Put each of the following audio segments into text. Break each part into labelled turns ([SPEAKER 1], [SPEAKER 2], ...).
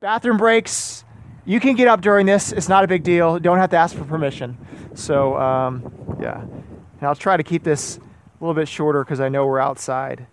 [SPEAKER 1] Bathroom breaks. You can get up during this. It's not a big deal. Don't have to ask for permission. So, um, yeah. And I'll try to keep this a little bit shorter because I know we're outside.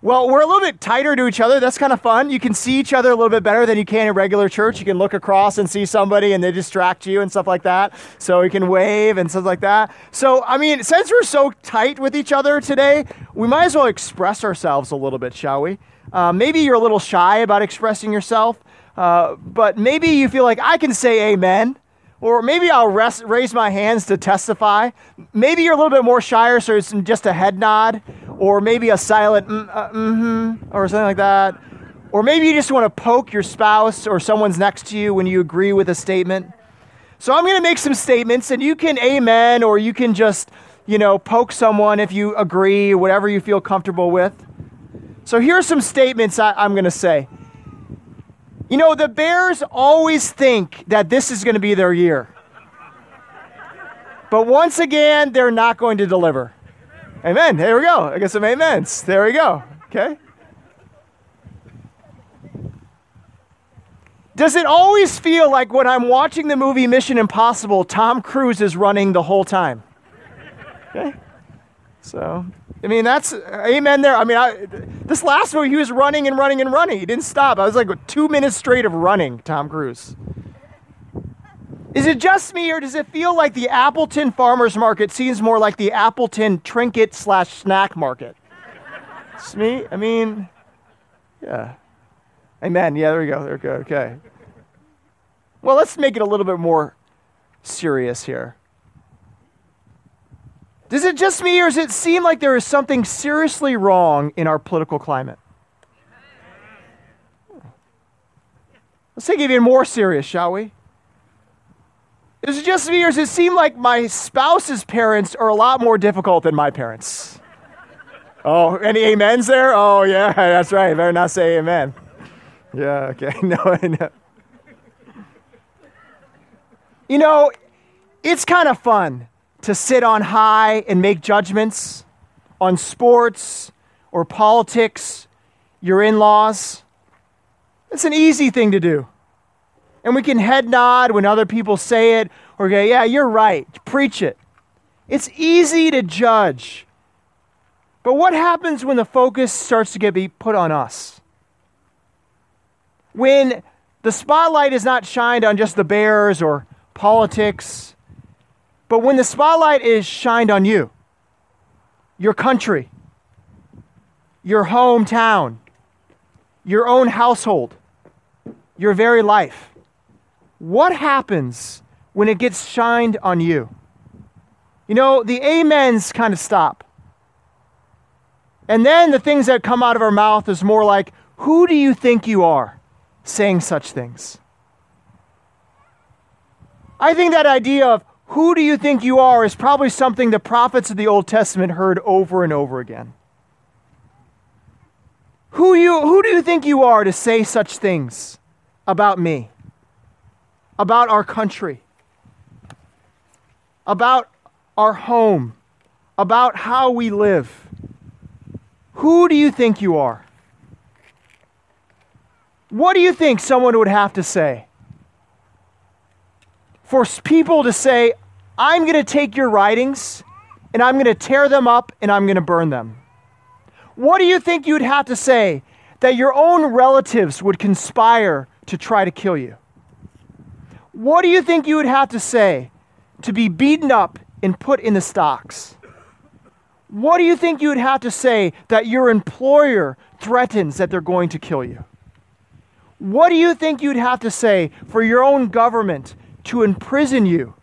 [SPEAKER 1] Well, we're a little bit tighter to each other. That's kind of fun. You can see each other a little bit better than you can in regular church. You can look across and see somebody and they distract you and stuff like that. So you can wave and stuff like that. So, I mean, since we're so tight with each other today, we might as well express ourselves a little bit, shall we? Uh, maybe you're a little shy about expressing yourself, uh, but maybe you feel like I can say amen. Or maybe I'll raise my hands to testify. Maybe you're a little bit more shy, so it's just a head nod or maybe a silent mm, uh, mm-hmm, or something like that. Or maybe you just want to poke your spouse or someone's next to you when you agree with a statement. So I'm going to make some statements, and you can amen or you can just, you know, poke someone if you agree, whatever you feel comfortable with. So here's some statements I, I'm going to say. You know, the Bears always think that this is going to be their year. But once again, they're not going to deliver. Amen. There we go. I get some amens. There we go. Okay. Does it always feel like when I'm watching the movie Mission Impossible, Tom Cruise is running the whole time? Okay. So, I mean, that's amen there. I mean, I, this last movie, he was running and running and running. He didn't stop. I was like two minutes straight of running, Tom Cruise. Is it just me, or does it feel like the Appleton farmers market seems more like the Appleton trinket slash snack market? It's me. I mean, yeah. Amen. Yeah, there we go. There we go. Okay. Well, let's make it a little bit more serious here. Does it just me, or does it seem like there is something seriously wrong in our political climate? Let's take it even more serious, shall we? Is it just me, or does it seem like my spouse's parents are a lot more difficult than my parents? Oh, any amens there? Oh, yeah, that's right. Better not say amen. Yeah, okay. No, no. You know, it's kind of fun to sit on high and make judgments on sports or politics, your in laws. It's an easy thing to do. And we can head nod when other people say it or go, yeah, you're right, preach it. It's easy to judge. But what happens when the focus starts to get be put on us? When the spotlight is not shined on just the bears or politics, but when the spotlight is shined on you, your country, your hometown, your own household, your very life. What happens when it gets shined on you? You know, the amens kind of stop. And then the things that come out of our mouth is more like, Who do you think you are saying such things? I think that idea of who do you think you are is probably something the prophets of the Old Testament heard over and over again. Who, you, who do you think you are to say such things about me? about our country, about our home, about how we live. Who do you think you are? What do you think someone would have to say? For people to say, I'm going to take your writings and I'm going to tear them up and I'm going to burn them. What do you think you'd have to say that your own relatives would conspire to try to kill you? What do you think you would have to say to be beaten up and put in the stocks? What do you think you would have to say that your employer threatens that they're going to kill you? What do you think you'd have to say for your own government to imprison you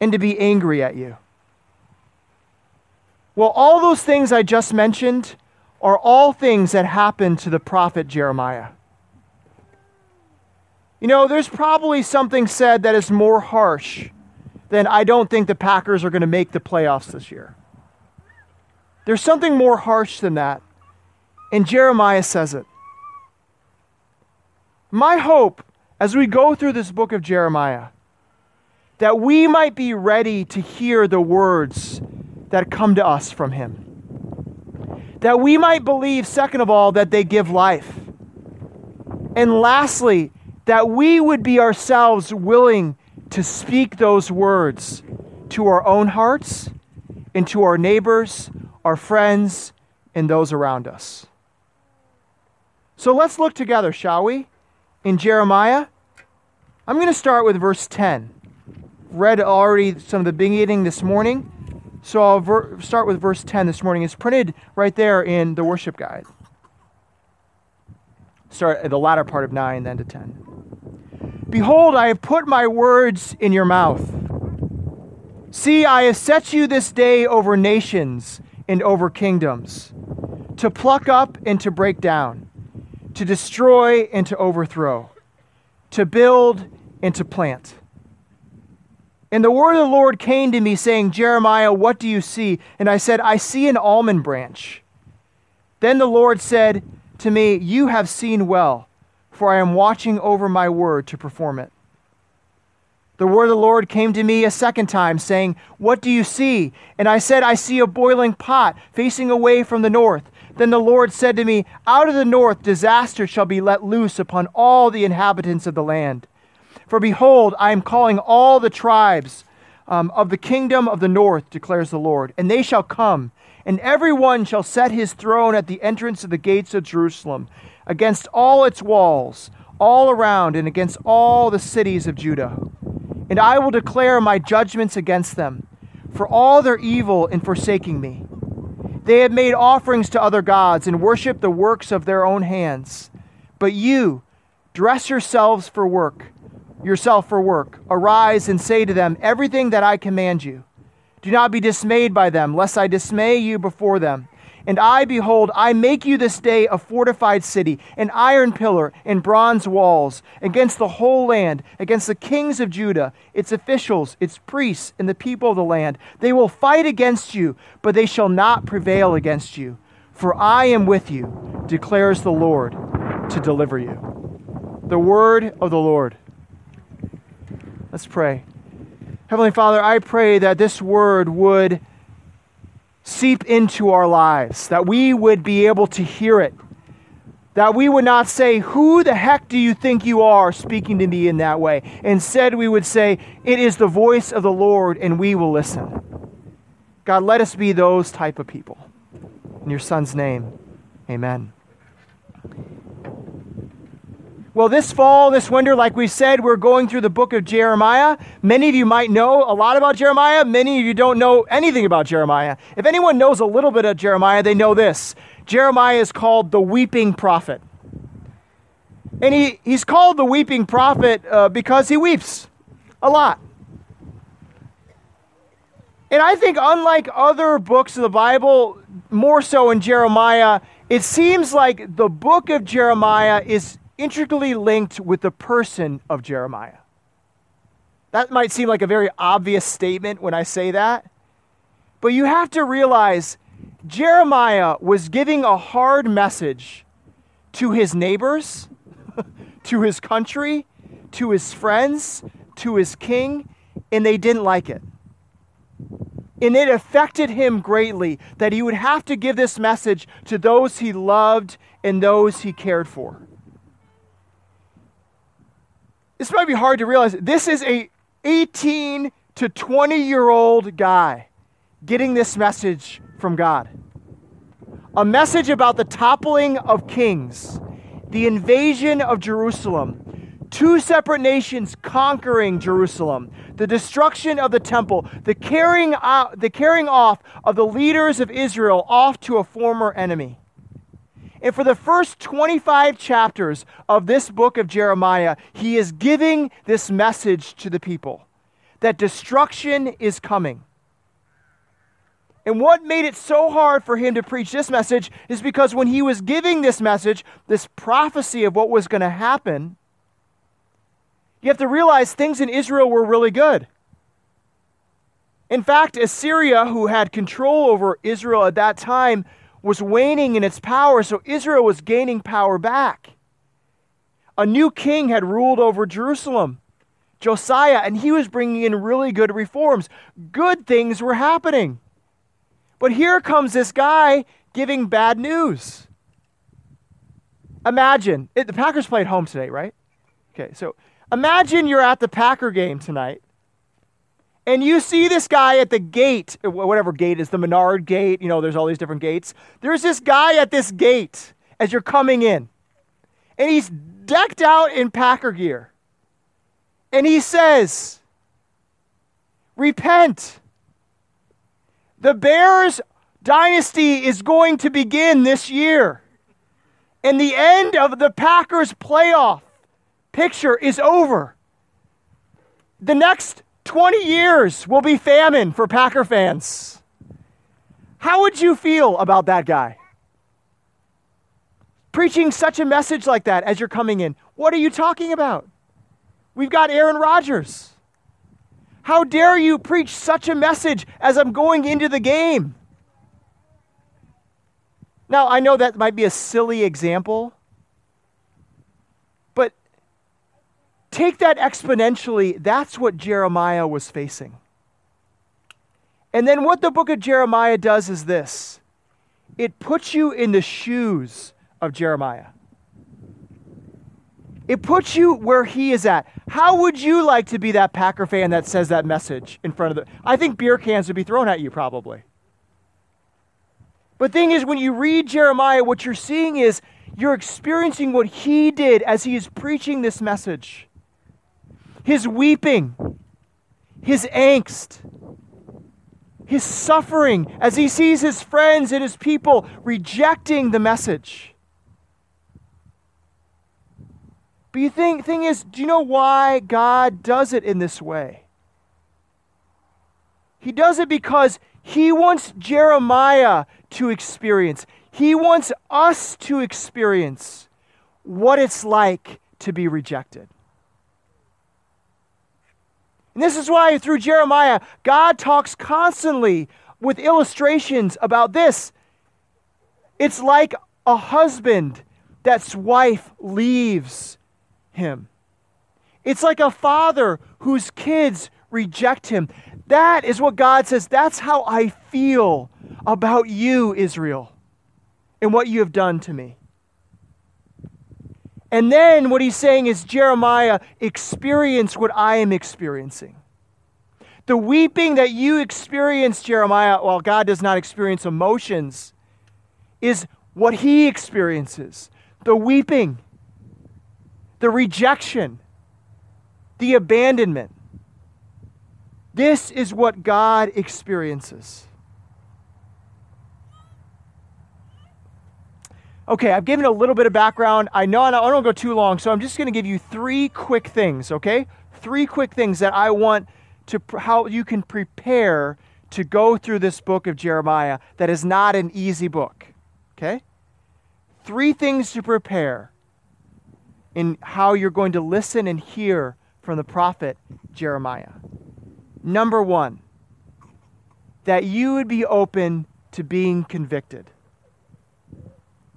[SPEAKER 1] and to be angry at you? Well, all those things I just mentioned are all things that happened to the prophet Jeremiah. You know, there's probably something said that is more harsh than I don't think the Packers are going to make the playoffs this year. There's something more harsh than that. And Jeremiah says it. My hope as we go through this book of Jeremiah that we might be ready to hear the words that come to us from him. That we might believe, second of all, that they give life And lastly, that we would be ourselves willing to speak those words to our own hearts and to our neighbors, our friends, and those around us. So let's look together, shall we? In Jeremiah, I'm going to start with verse 10. Read already some of the beginning this morning, so I'll ver- start with verse 10 this morning. It's printed right there in the worship guide. Start at uh, the latter part of 9, then to 10. Behold, I have put my words in your mouth. See, I have set you this day over nations and over kingdoms, to pluck up and to break down, to destroy and to overthrow, to build and to plant. And the word of the Lord came to me, saying, Jeremiah, what do you see? And I said, I see an almond branch. Then the Lord said to me, You have seen well, for I am watching over my word to perform it. The word of the Lord came to me a second time, saying, What do you see? And I said, I see a boiling pot facing away from the north. Then the Lord said to me, Out of the north disaster shall be let loose upon all the inhabitants of the land. For behold, I am calling all the tribes um, of the kingdom of the north, declares the Lord, and they shall come, and every one shall set his throne at the entrance of the gates of Jerusalem, against all its walls, all around, and against all the cities of Judah and I will declare my judgments against them for all their evil in forsaking me. They have made offerings to other gods and worshiped the works of their own hands. But you, dress yourselves for work, yourself for work. Arise and say to them everything that I command you. Do not be dismayed by them, lest I dismay you before them. And I, behold, I make you this day a fortified city, an iron pillar and bronze walls, against the whole land, against the kings of Judah, its officials, its priests, and the people of the land. They will fight against you, but they shall not prevail against you. For I am with you, declares the Lord, to deliver you. The word of the Lord. Let's pray. Heavenly Father, I pray that this word would seep into our lives, that we would be able to hear it, that we would not say, Who the heck do you think you are speaking to me in that way? Instead, we would say, It is the voice of the Lord, and we will listen. God, let us be those type of people. In your Son's name, amen. Well, this fall, this winter, like we said, we're going through the book of Jeremiah. Many of you might know a lot about Jeremiah. Many of you don't know anything about Jeremiah. If anyone knows a little bit of Jeremiah, they know this Jeremiah is called the weeping prophet. And he, he's called the weeping prophet uh, because he weeps a lot. And I think, unlike other books of the Bible, more so in Jeremiah, it seems like the book of Jeremiah is intricately linked with the person of Jeremiah. That might seem like a very obvious statement when I say that, but you have to realize Jeremiah was giving a hard message to his neighbors, to his country, to his friends, to his king, and they didn't like it. And it affected him greatly that he would have to give this message to those he loved and those he cared for this might be hard to realize. This is a 18 to 20 year old guy getting this message from God. A message about the toppling of kings, the invasion of Jerusalem, two separate nations conquering Jerusalem, the destruction of the temple, the carrying, out, the carrying off of the leaders of Israel off to a former enemy. And for the first 25 chapters of this book of Jeremiah, he is giving this message to the people that destruction is coming. And what made it so hard for him to preach this message is because when he was giving this message, this prophecy of what was going to happen, you have to realize things in Israel were really good. In fact, Assyria, who had control over Israel at that time, was waning in its power, so Israel was gaining power back. A new king had ruled over Jerusalem, Josiah, and he was bringing in really good reforms. Good things were happening. But here comes this guy giving bad news. imagine it, the Packers played home today, right? Okay, so imagine you're at the Packer game tonight and you see this guy at the gate, whatever gate is the Menard gate, you know, there's all these different gates. There's this guy at this gate as you're coming in, and he's decked out in Packer gear. And he says, Repent. The Bears dynasty is going to begin this year. And the end of the Packers playoff picture is over. The next 20 years will be famine for Packer fans. How would you feel about that guy? Preaching such a message like that as you're coming in. What are you talking about? We've got Aaron Rodgers. How dare you preach such a message as I'm going into the game? Now, I know that might be a silly example, Take that exponentially, that's what Jeremiah was facing. And then what the book of Jeremiah does is this it puts you in the shoes of Jeremiah. It puts you where he is at. How would you like to be that Packer fan that says that message in front of the I think beer cans would be thrown at you probably. But thing is when you read Jeremiah what you're seeing is you're experiencing what he did as he is preaching this message his weeping, his angst, his suffering as he sees his friends and his people rejecting the message. But you think thing is, do you know why God does it in this way? He does it because he wants Jeremiah to experience. He wants us to experience what it's like to be rejected. And this is why, through Jeremiah, God talks constantly with illustrations about this. It's like a husband that's wife leaves him. It's like a father whose kids reject him. That is what God says. That's how I feel about you, Israel, and what you have done to me. And then what he's saying is, Jeremiah, experience what I am experiencing. The weeping that you experience, Jeremiah, while God does not experience emotions, is what he experiences. The weeping, the rejection, the abandonment. This is what God experiences. Okay, I've given a little bit of background. I know I don't go too long, so I'm just going to give you three quick things, okay? Three quick things that I want to how you can prepare to go through this book of Jeremiah that is not an easy book, okay? Three things to prepare in how you're going to listen and hear from the prophet Jeremiah. Number 1, that you would be open to being convicted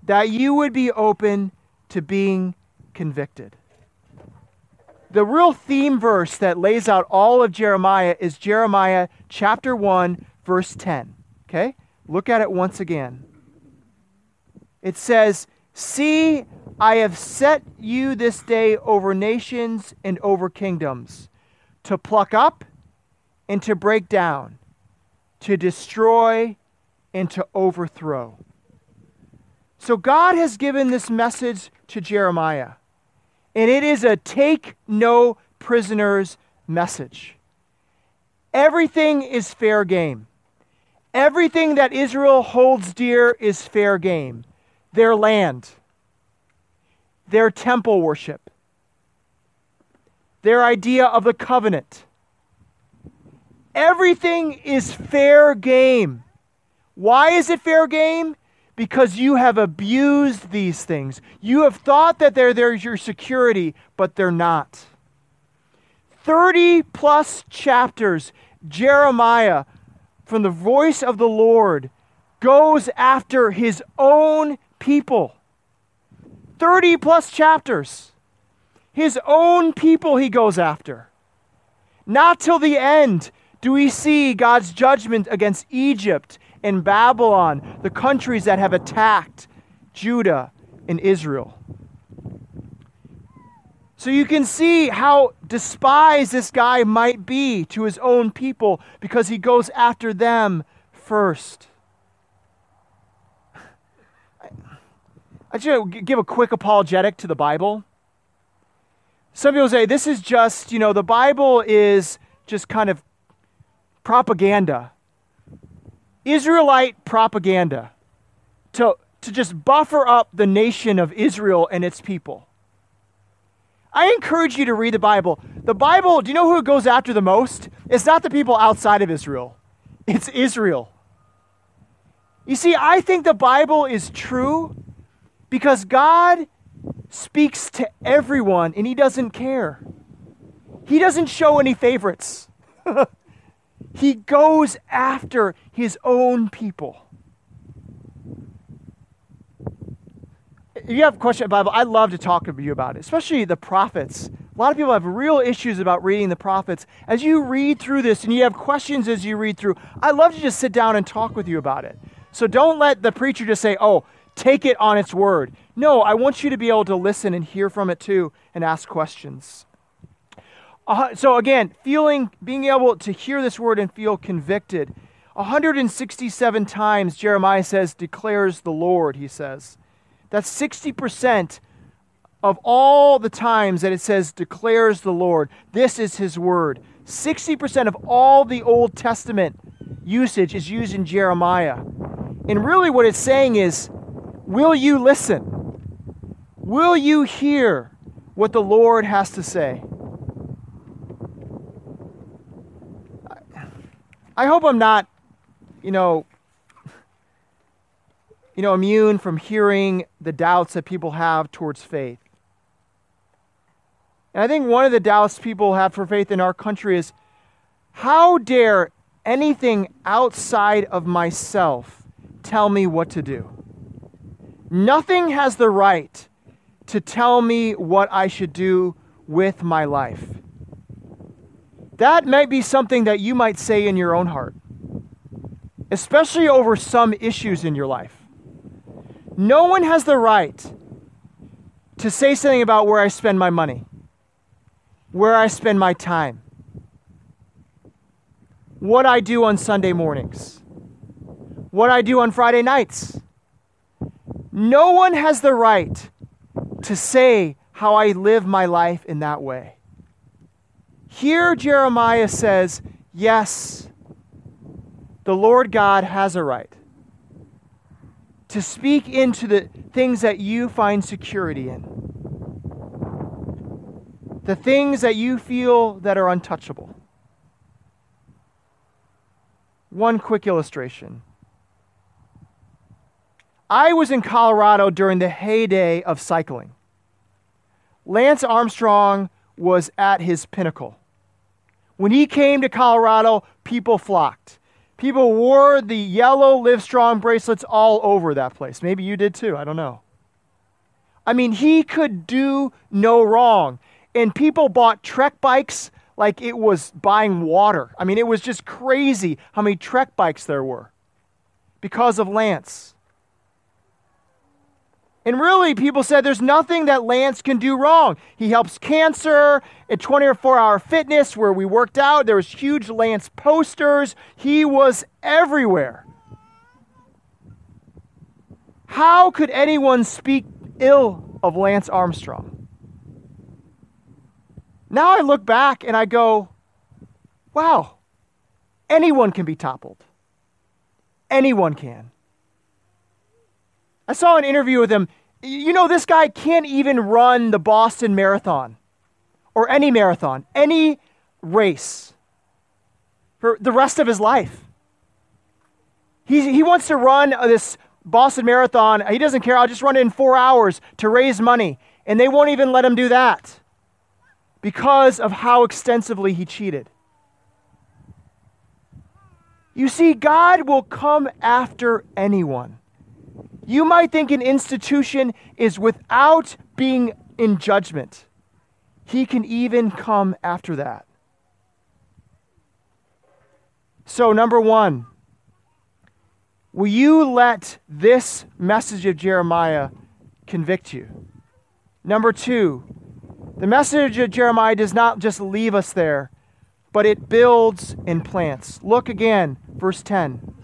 [SPEAKER 1] that you would be open to being convicted. The real theme verse that lays out all of Jeremiah is Jeremiah chapter 1, verse 10. Okay? Look at it once again. It says, See, I have set you this day over nations and over kingdoms, to pluck up and to break down, to destroy and to overthrow. So God has given this message to Jeremiah, and it is a take no prisoners message. Everything is fair game. Everything that Israel holds dear is fair game. Their land, their temple worship, their idea of the covenant. Everything is fair game. Why is it fair game? Because you have abused these things. You have thought that they're there's your security, but they're not. 30 plus chapters, Jeremiah, from the voice of the Lord, goes after his own people. 30 plus chapters. His own people he goes after. Not till the end do we see God's judgment against Egypt and Babylon, the countries that have attacked Judah and Israel. So you can see how despised this guy might be to his own people because he goes after them first. I just give a quick apologetic to the Bible. Some people say this is just, you know, the Bible is just kind of propaganda. Israelite propaganda to, to just buffer up the nation of Israel and its people. I encourage you to read the Bible. The Bible, do you know who it goes after the most? It's not the people outside of Israel, it's Israel. You see, I think the Bible is true because God speaks to everyone and He doesn't care. He doesn't show any favorites. he goes after His own people. if you have a question about Bible, I'd love to talk to you about it, especially the prophets. A lot of people have real issues about reading the prophets. As you read through this and you have questions as you read through, I'd love to just sit down and talk with you about it. So don't let the preacher just say, oh, take it on its word. No, I want you to be able to listen and hear from it too and ask questions. Uh, so again, feeling, being able to hear this word and feel convicted. 167 times Jeremiah says, declares the Lord, he says. That's 60% of all the times that it says declares the Lord. This is his word. 60% of all the Old Testament usage is used in Jeremiah. And really, what it's saying is, will you listen? Will you hear what the Lord has to say? I hope I'm not, you know, you know, immune from hearing the doubts that people have towards faith. And I think one of the doubts people have for faith in our country is how dare anything outside of myself tell me what to do? Nothing has the right to tell me what I should do with my life. That might be something that you might say in your own heart, especially over some issues in your life. No one has the right to say something about where I spend my money, where I spend my time, what I do on Sunday mornings, what I do on Friday nights. No one has the right to say how I live my life in that way. Here, Jeremiah says, Yes, the Lord God has a right to speak into the things that you find security in, the things that you feel that are untouchable. One quick illustration. I was in Colorado during the heyday of cycling. Lance Armstrong was at his pinnacle. When he came to Colorado, people flocked. People wore the yellow Livestrong bracelets all over that place. Maybe you did too. I don't know. I mean, he could do no wrong. And people bought Trek bikes like it was buying water. I mean, it was just crazy how many Trek bikes there were because of Lance. And really, people said there's nothing that Lance can do wrong. He helps cancer at 24 hour fitness, where we worked out. There was huge Lance posters. He was everywhere. How could anyone speak ill of Lance Armstrong? Now I look back and I go, wow, anyone can be toppled. Anyone can. I saw an interview with him. You know, this guy can't even run the Boston Marathon or any marathon, any race for the rest of his life. He, he wants to run this Boston Marathon. He doesn't care. I'll just run it in four hours to raise money. And they won't even let him do that because of how extensively he cheated. You see, God will come after anyone. You might think an institution is without being in judgment. He can even come after that. So, number one, will you let this message of Jeremiah convict you? Number two, The message of Jeremiah does not just leave us there, but it builds and plants. Look again, verse 10.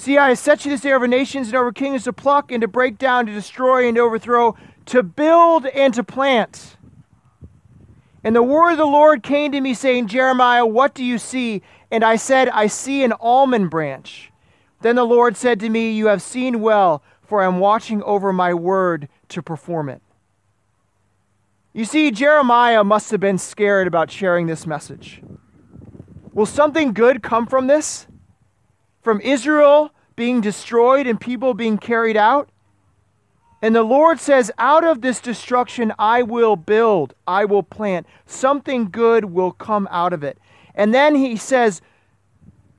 [SPEAKER 1] See, I have set you this day over nations and over kings to pluck and to break down, to destroy and to overthrow, to build and to plant. And the word of the Lord came to me, saying, Jeremiah, what do you see? And I said, I see an almond branch. Then the Lord said to me, You have seen well, for I am watching over my word to perform it. You see, Jeremiah must have been scared about sharing this message. Will something good come from this? From Israel being destroyed and people being carried out. And the Lord says, Out of this destruction I will build, I will plant. Something good will come out of it. And then he says,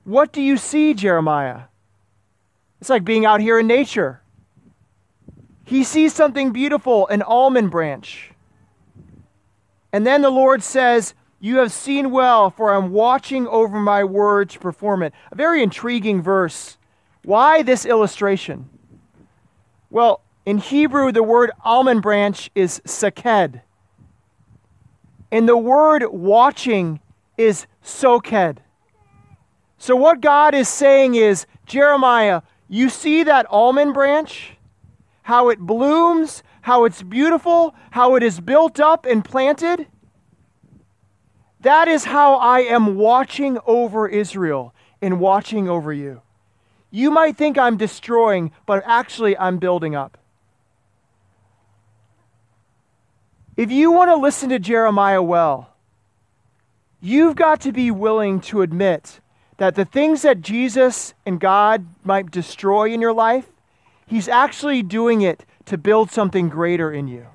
[SPEAKER 1] What do you see, Jeremiah? It's like being out here in nature. He sees something beautiful, an almond branch. And then the Lord says, you have seen well, for I'm watching over my word to perform it. A very intriguing verse. Why this illustration? Well, in Hebrew, the word almond branch is saked. And the word watching is soked. So, what God is saying is, Jeremiah, you see that almond branch? How it blooms, how it's beautiful, how it is built up and planted? That is how I am watching over Israel and watching over you. You might think I'm destroying, but actually I'm building up. If you want to listen to Jeremiah well, you've got to be willing to admit that the things that Jesus and God might destroy in your life, He's actually doing it to build something greater in you.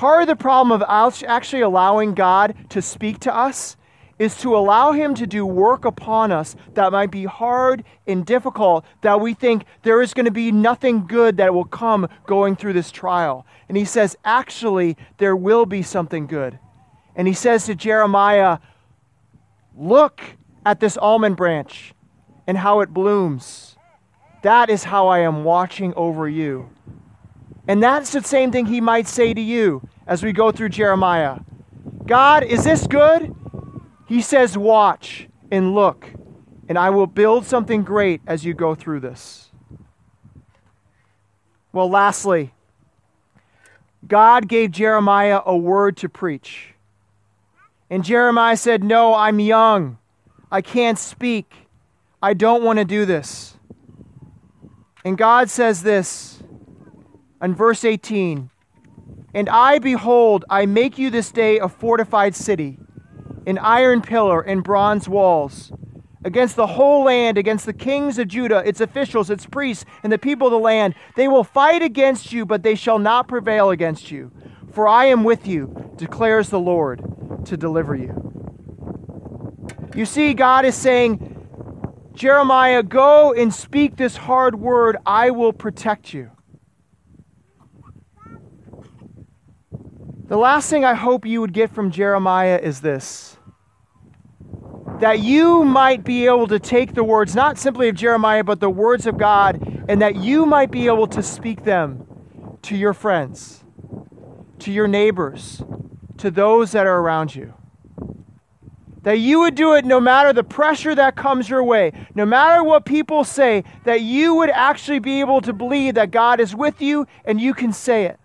[SPEAKER 1] Part of the problem of actually allowing God to speak to us is to allow Him to do work upon us that might be hard and difficult, that we think there is going to be nothing good that will come going through this trial. And He says, actually, there will be something good. And He says to Jeremiah, Look at this almond branch and how it blooms. That is how I am watching over you. And that's the same thing he might say to you as we go through Jeremiah. God, is this good? He says, Watch and look, and I will build something great as you go through this. Well, lastly, God gave Jeremiah a word to preach. And Jeremiah said, No, I'm young. I can't speak. I don't want to do this. And God says this and verse 18 And I, behold, I make you this day a fortified city, an iron pillar and bronze walls, against the whole land, against the kings of Judah, its officials, its priests, and the people of the land. They will fight against you, but they shall not prevail against you. For I am with you, declares the Lord, to deliver you. You see, God is saying, Jeremiah, go and speak this hard word. I will protect you. The last thing I hope you would get from Jeremiah is this that you might be able to take the words, not simply of Jeremiah, but the words of God, and that you might be able to speak them to your friends, to your neighbors, to those that are around you. That you would do it no matter the pressure that comes your way, no matter what people say, that you would actually be able to believe that God is with you and you can say it.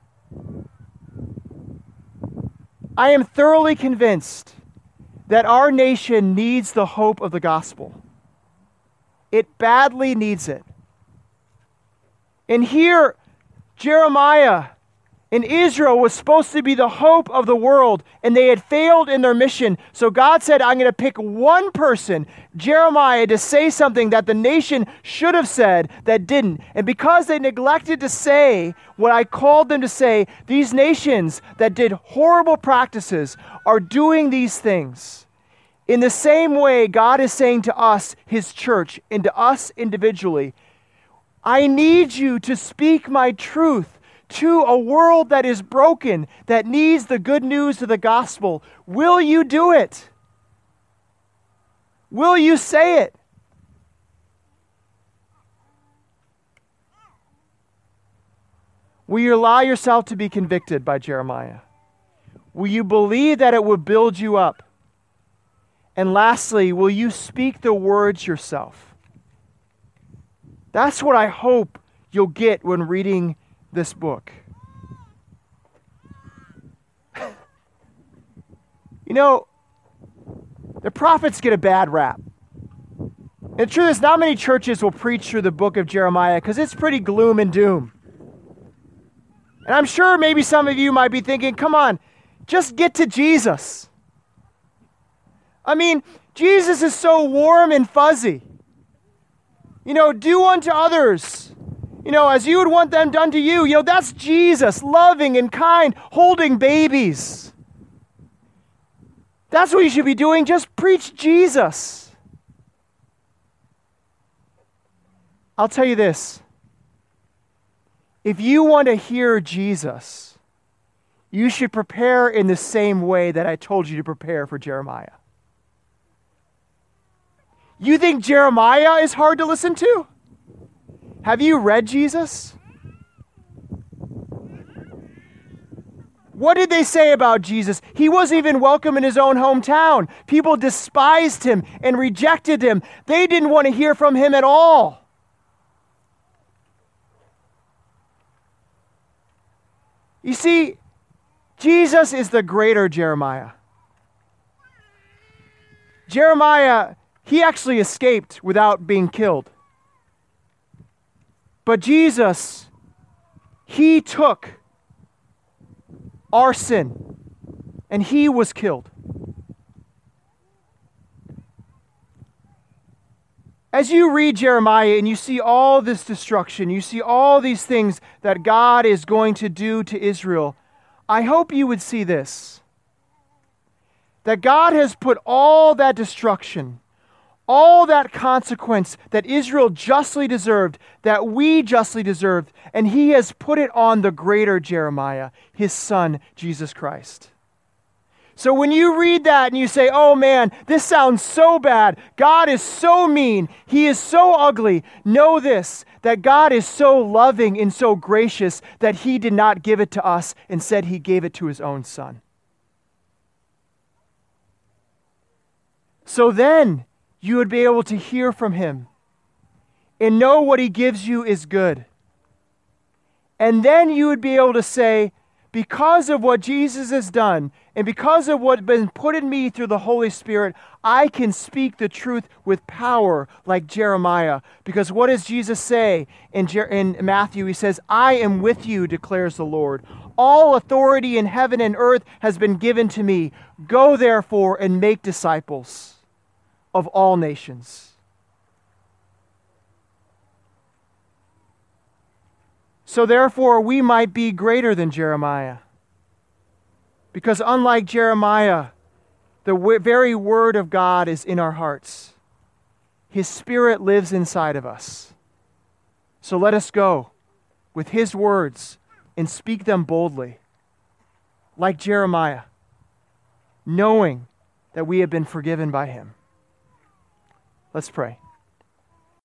[SPEAKER 1] I am thoroughly convinced that our nation needs the hope of the gospel. It badly needs it. And here, Jeremiah and Israel was supposed to be the hope of the world, and they had failed in their mission. So God said, I'm going to pick one person, Jeremiah, to say something that the nation should have said that didn't. And because they neglected to say what I called them to say, these nations that did horrible practices are doing these things. In the same way, God is saying to us, His church, and to us individually, I need you to speak my truth to a world that is broken, that needs the good news of the gospel. Will you do it? Will you say it? Will you allow yourself to be convicted by Jeremiah? Will you believe that it will build you up? And lastly, will you speak the words yourself? That's what I hope you'll get when reading this book. you know, the prophets get a bad rap. And truth is, not many churches will preach through the book of Jeremiah because it's pretty gloom and doom. And I'm sure maybe some of you might be thinking, come on, just get to Jesus. I mean, Jesus is so warm and fuzzy. You know, do unto others, you know, as you would want them done to you. You know, that's Jesus, loving and kind, holding babies. That's what you should be doing. Just preach Jesus. I'll tell you this if you want to hear Jesus, you should prepare in the same way that I told you to prepare for Jeremiah. You think Jeremiah is hard to listen to? Have you read Jesus? What did they say about Jesus? He wasn't even welcome in his own hometown. People despised him and rejected him. They didn't want to hear from him at all. You see, Jesus is the greater Jeremiah. Jeremiah, he actually escaped without being killed. But Jesus, he took our sin and he was killed. As you read Jeremiah and you see all this destruction, you see all these things that God is going to do to Israel, I hope you would see this that God has put all that destruction, all that consequence that Israel justly deserved, that we justly deserved, and He has put it on the greater Jeremiah, His Son, Jesus Christ. So when you read that and you say, oh man, this sounds so bad, God is so mean, He is so ugly, know this that God is so loving and so gracious that He did not give it to us and said He gave it to His own Son. So then you would be able to hear from Him and know what He gives you is good. And then you would be able to say, because of what Jesus has done and because of what's been put in me through the Holy Spirit, I can speak the truth with power like Jeremiah. Because what does Jesus say in, Jer- in Matthew? He says, I am with you, declares the Lord. All authority in heaven and earth has been given to me. Go therefore and make disciples of all nations. So therefore, we might be greater than Jeremiah. Because unlike Jeremiah, the very word of God is in our hearts. His spirit lives inside of us. So let us go with his words and speak them boldly, like Jeremiah, knowing that we have been forgiven by him. Let's pray.